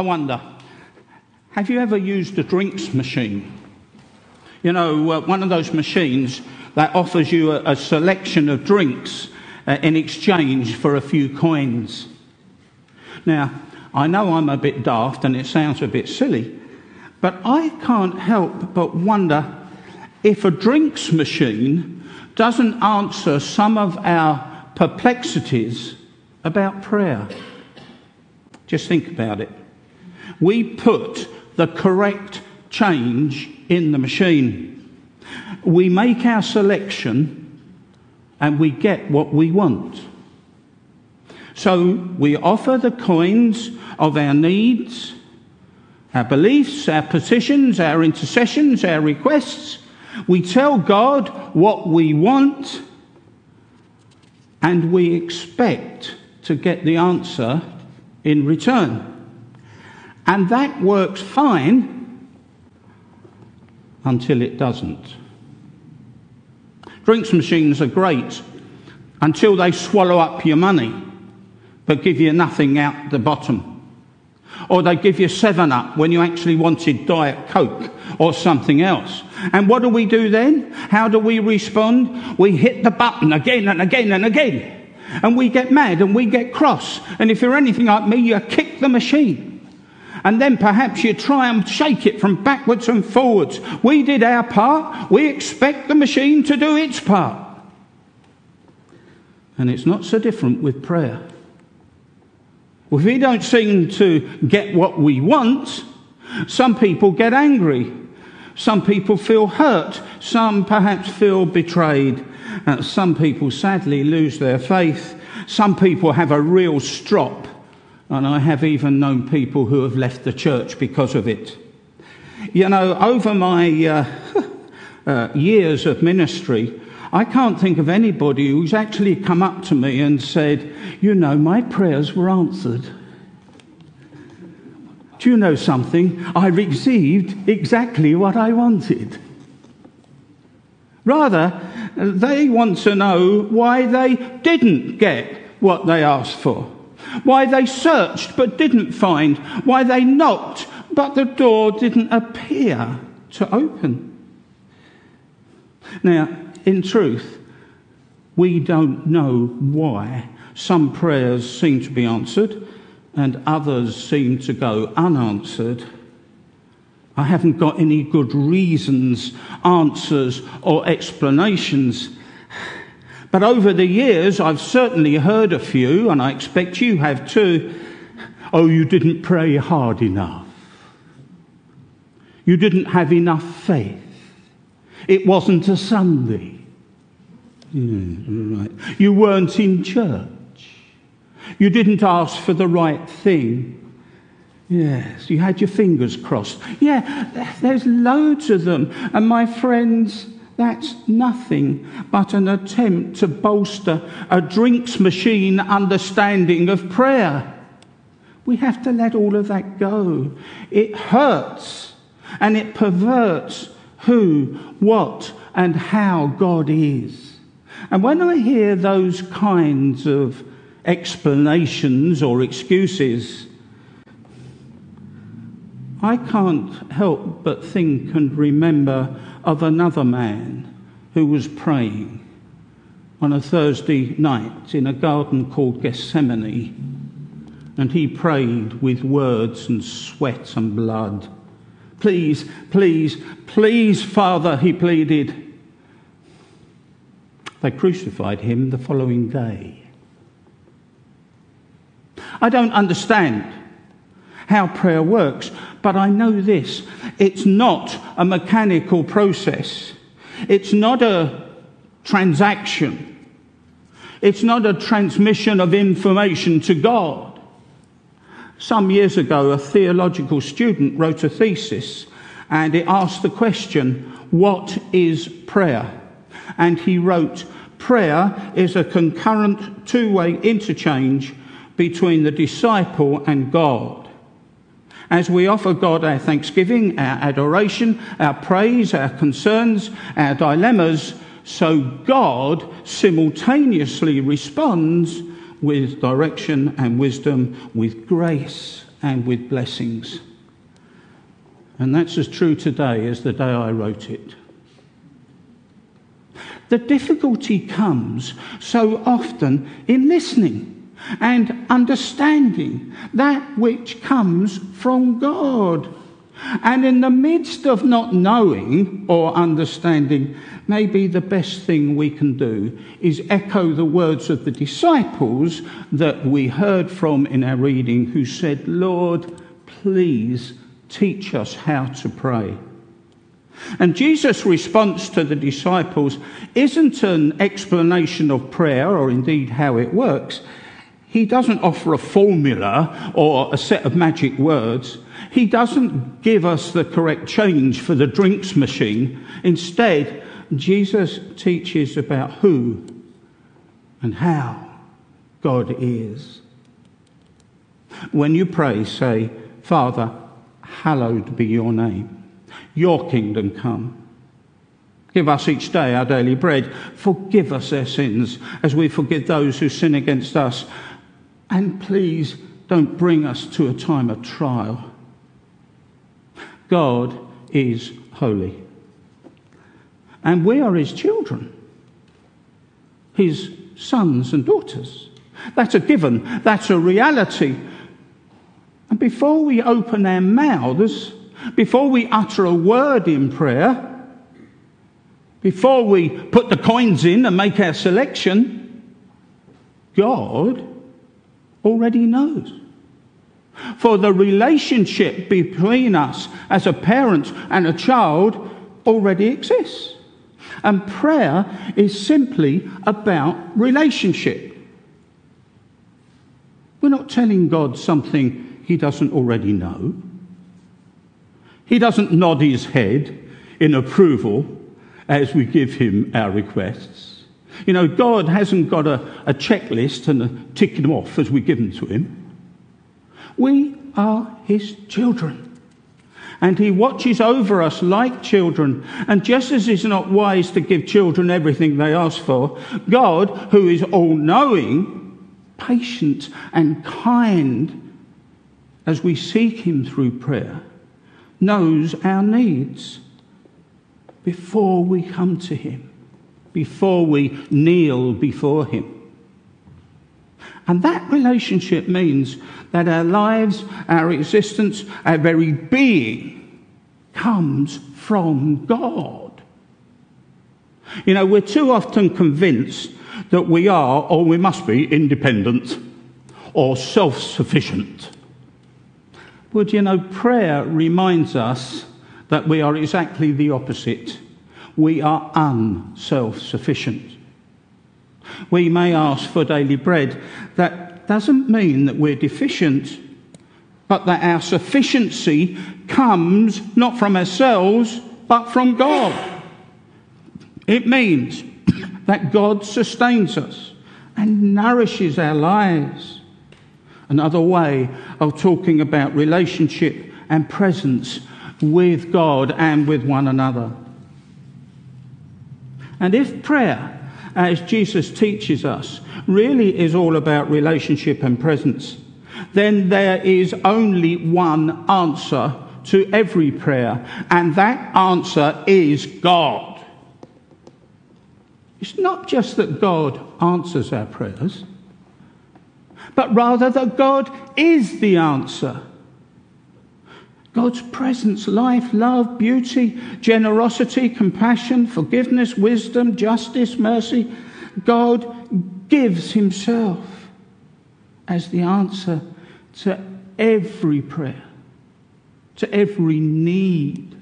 I wonder, have you ever used a drinks machine? You know, uh, one of those machines that offers you a, a selection of drinks uh, in exchange for a few coins. Now, I know I'm a bit daft and it sounds a bit silly, but I can't help but wonder if a drinks machine doesn't answer some of our perplexities about prayer. Just think about it. We put the correct change in the machine. We make our selection and we get what we want. So we offer the coins of our needs, our beliefs, our petitions, our intercessions, our requests. We tell God what we want and we expect to get the answer in return. And that works fine until it doesn't. Drinks machines are great until they swallow up your money but give you nothing out the bottom. Or they give you 7 Up when you actually wanted Diet Coke or something else. And what do we do then? How do we respond? We hit the button again and again and again. And we get mad and we get cross. And if you're anything like me, you kick the machine. And then perhaps you try and shake it from backwards and forwards. We did our part. We expect the machine to do its part. And it's not so different with prayer. If we don't seem to get what we want, some people get angry. Some people feel hurt. Some perhaps feel betrayed. Uh, some people sadly lose their faith. Some people have a real strop. And I have even known people who have left the church because of it. You know, over my uh, uh, years of ministry, I can't think of anybody who's actually come up to me and said, You know, my prayers were answered. Do you know something? I received exactly what I wanted. Rather, they want to know why they didn't get what they asked for, why they searched but didn't find, why they knocked but the door didn't appear to open. Now, in truth, we don't know why some prayers seem to be answered and others seem to go unanswered. I haven't got any good reasons, answers, or explanations. But over the years, I've certainly heard a few, and I expect you have too. Oh, you didn't pray hard enough. You didn't have enough faith. It wasn't a Sunday. right. You weren't in church. You didn't ask for the right thing. Yes, you had your fingers crossed. Yeah, there's loads of them. And my friends, that's nothing but an attempt to bolster a drinks machine understanding of prayer. We have to let all of that go. It hurts and it perverts who, what, and how God is. And when I hear those kinds of explanations or excuses, I can't help but think and remember of another man who was praying on a Thursday night in a garden called Gethsemane. And he prayed with words and sweat and blood. Please, please, please, Father, he pleaded. They crucified him the following day. I don't understand how prayer works, but I know this it's not a mechanical process, it's not a transaction, it's not a transmission of information to God. Some years ago, a theological student wrote a thesis and it asked the question, What is prayer? And he wrote, Prayer is a concurrent two way interchange between the disciple and God. As we offer God our thanksgiving, our adoration, our praise, our concerns, our dilemmas, so God simultaneously responds with direction and wisdom, with grace and with blessings. And that's as true today as the day I wrote it. The difficulty comes so often in listening and understanding that which comes from God. And in the midst of not knowing or understanding, maybe the best thing we can do is echo the words of the disciples that we heard from in our reading, who said, Lord, please teach us how to pray. And Jesus' response to the disciples isn't an explanation of prayer or indeed how it works. He doesn't offer a formula or a set of magic words. He doesn't give us the correct change for the drinks machine. Instead, Jesus teaches about who and how God is. When you pray, say, Father, hallowed be your name. Your kingdom come. Give us each day our daily bread. Forgive us our sins as we forgive those who sin against us and please don't bring us to a time of trial. God is holy. And we are his children, his sons and daughters. That's a given, that's a reality. And before we open our mouths, before we utter a word in prayer, before we put the coins in and make our selection, God already knows. For the relationship between us as a parent and a child already exists. And prayer is simply about relationship. We're not telling God something he doesn't already know. He doesn't nod his head in approval as we give him our requests. You know, God hasn't got a, a checklist and a ticking them off as we give them to Him. We are His children. And He watches over us like children. And just as it's not wise to give children everything they ask for, God, who is all knowing, patient, and kind as we seek Him through prayer, knows our needs before we come to Him before we kneel before Him. And that relationship means that our lives, our existence, our very being comes from God. You know, we're too often convinced that we are, or we must be, independent or self sufficient. But you know, prayer reminds us that we are exactly the opposite we are unself sufficient. We may ask for daily bread. That doesn't mean that we're deficient, but that our sufficiency comes not from ourselves, but from God. It means that God sustains us and nourishes our lives. Another way of talking about relationship and presence with God and with one another. And if prayer, as Jesus teaches us, really is all about relationship and presence, then there is only one answer to every prayer, and that answer is God. It's not just that God answers our prayers, but rather that God is the answer. God's presence, life, love, beauty, generosity, compassion, forgiveness, wisdom, justice, mercy. God gives Himself as the answer to every prayer, to every need.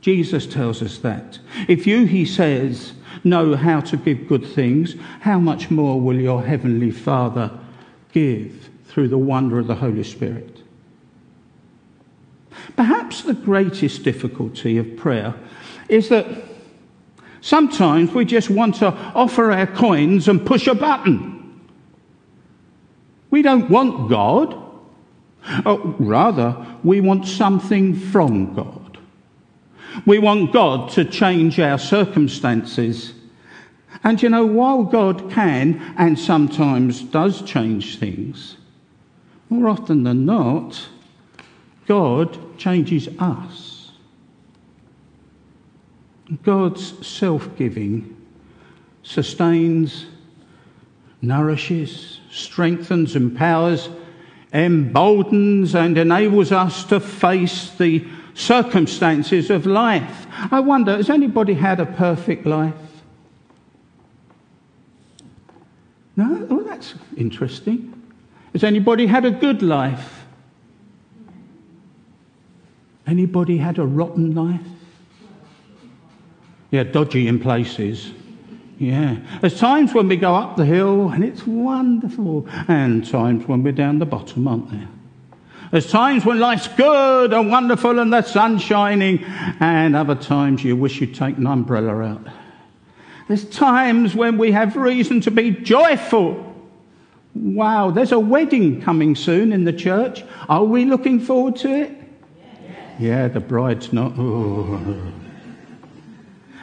Jesus tells us that. If you, he says, know how to give good things, how much more will your heavenly Father give through the wonder of the Holy Spirit? Perhaps the greatest difficulty of prayer is that sometimes we just want to offer our coins and push a button. We don't want God. Oh, rather, we want something from God. We want God to change our circumstances. And you know, while God can and sometimes does change things, More often than not, God changes us. God's self giving sustains, nourishes, strengthens, empowers, emboldens, and enables us to face the circumstances of life. I wonder, has anybody had a perfect life? No? Well, that's interesting. Has anybody had a good life? Anybody had a rotten life? Yeah, dodgy in places. Yeah. There's times when we go up the hill and it's wonderful, and times when we're down the bottom, aren't there? There's times when life's good and wonderful and the sun's shining, and other times you wish you'd take an umbrella out. There's times when we have reason to be joyful. Wow, there's a wedding coming soon in the church. Are we looking forward to it? Yeah, the bride's not.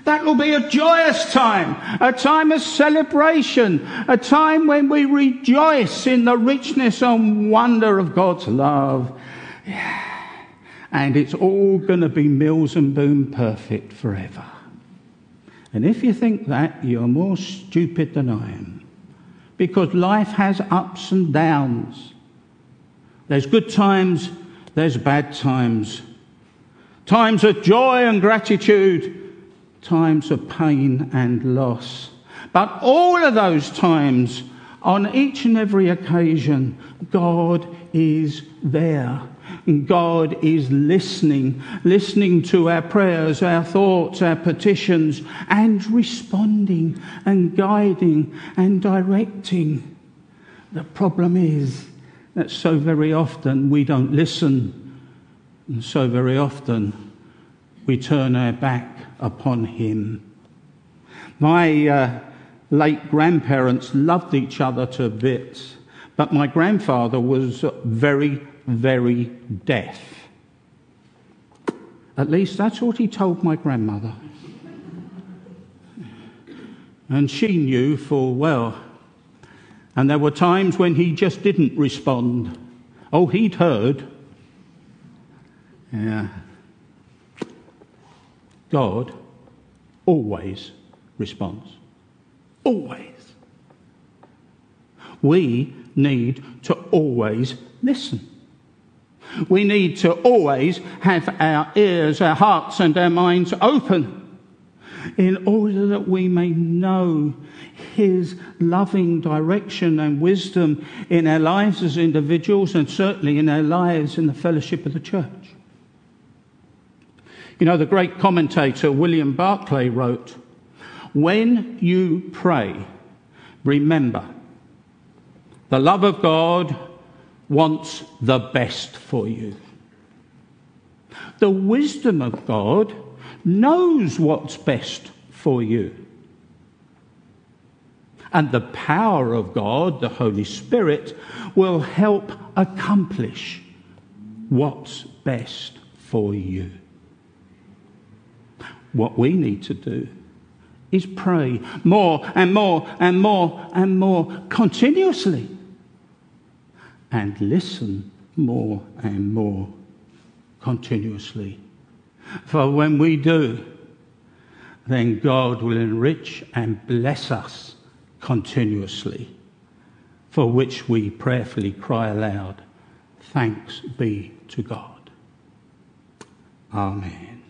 That will be a joyous time, a time of celebration, a time when we rejoice in the richness and wonder of God's love. Yeah. And it's all going to be Mills and Boon perfect forever. And if you think that, you're more stupid than I am. Because life has ups and downs. There's good times, there's bad times. Times of joy and gratitude, times of pain and loss. But all of those times, on each and every occasion, God is there. God is listening, listening to our prayers, our thoughts, our petitions, and responding and guiding and directing. The problem is that so very often we don't listen, and so very often we turn our back upon him. My uh, late grandparents loved each other to bits, but my grandfather was very, very deaf. At least that's what he told my grandmother. And she knew full well. And there were times when he just didn't respond. Oh, he'd heard. Yeah. God always responds. Always. We need to always listen. We need to always have our ears, our hearts, and our minds open in order that we may know His loving direction and wisdom in our lives as individuals and certainly in our lives in the fellowship of the church. You know, the great commentator William Barclay wrote, When you pray, remember, the love of God wants the best for you. The wisdom of God knows what's best for you. And the power of God, the Holy Spirit, will help accomplish what's best for you. What we need to do is pray more and more and more and more continuously and listen more and more continuously. For when we do, then God will enrich and bless us continuously, for which we prayerfully cry aloud, Thanks be to God. Amen.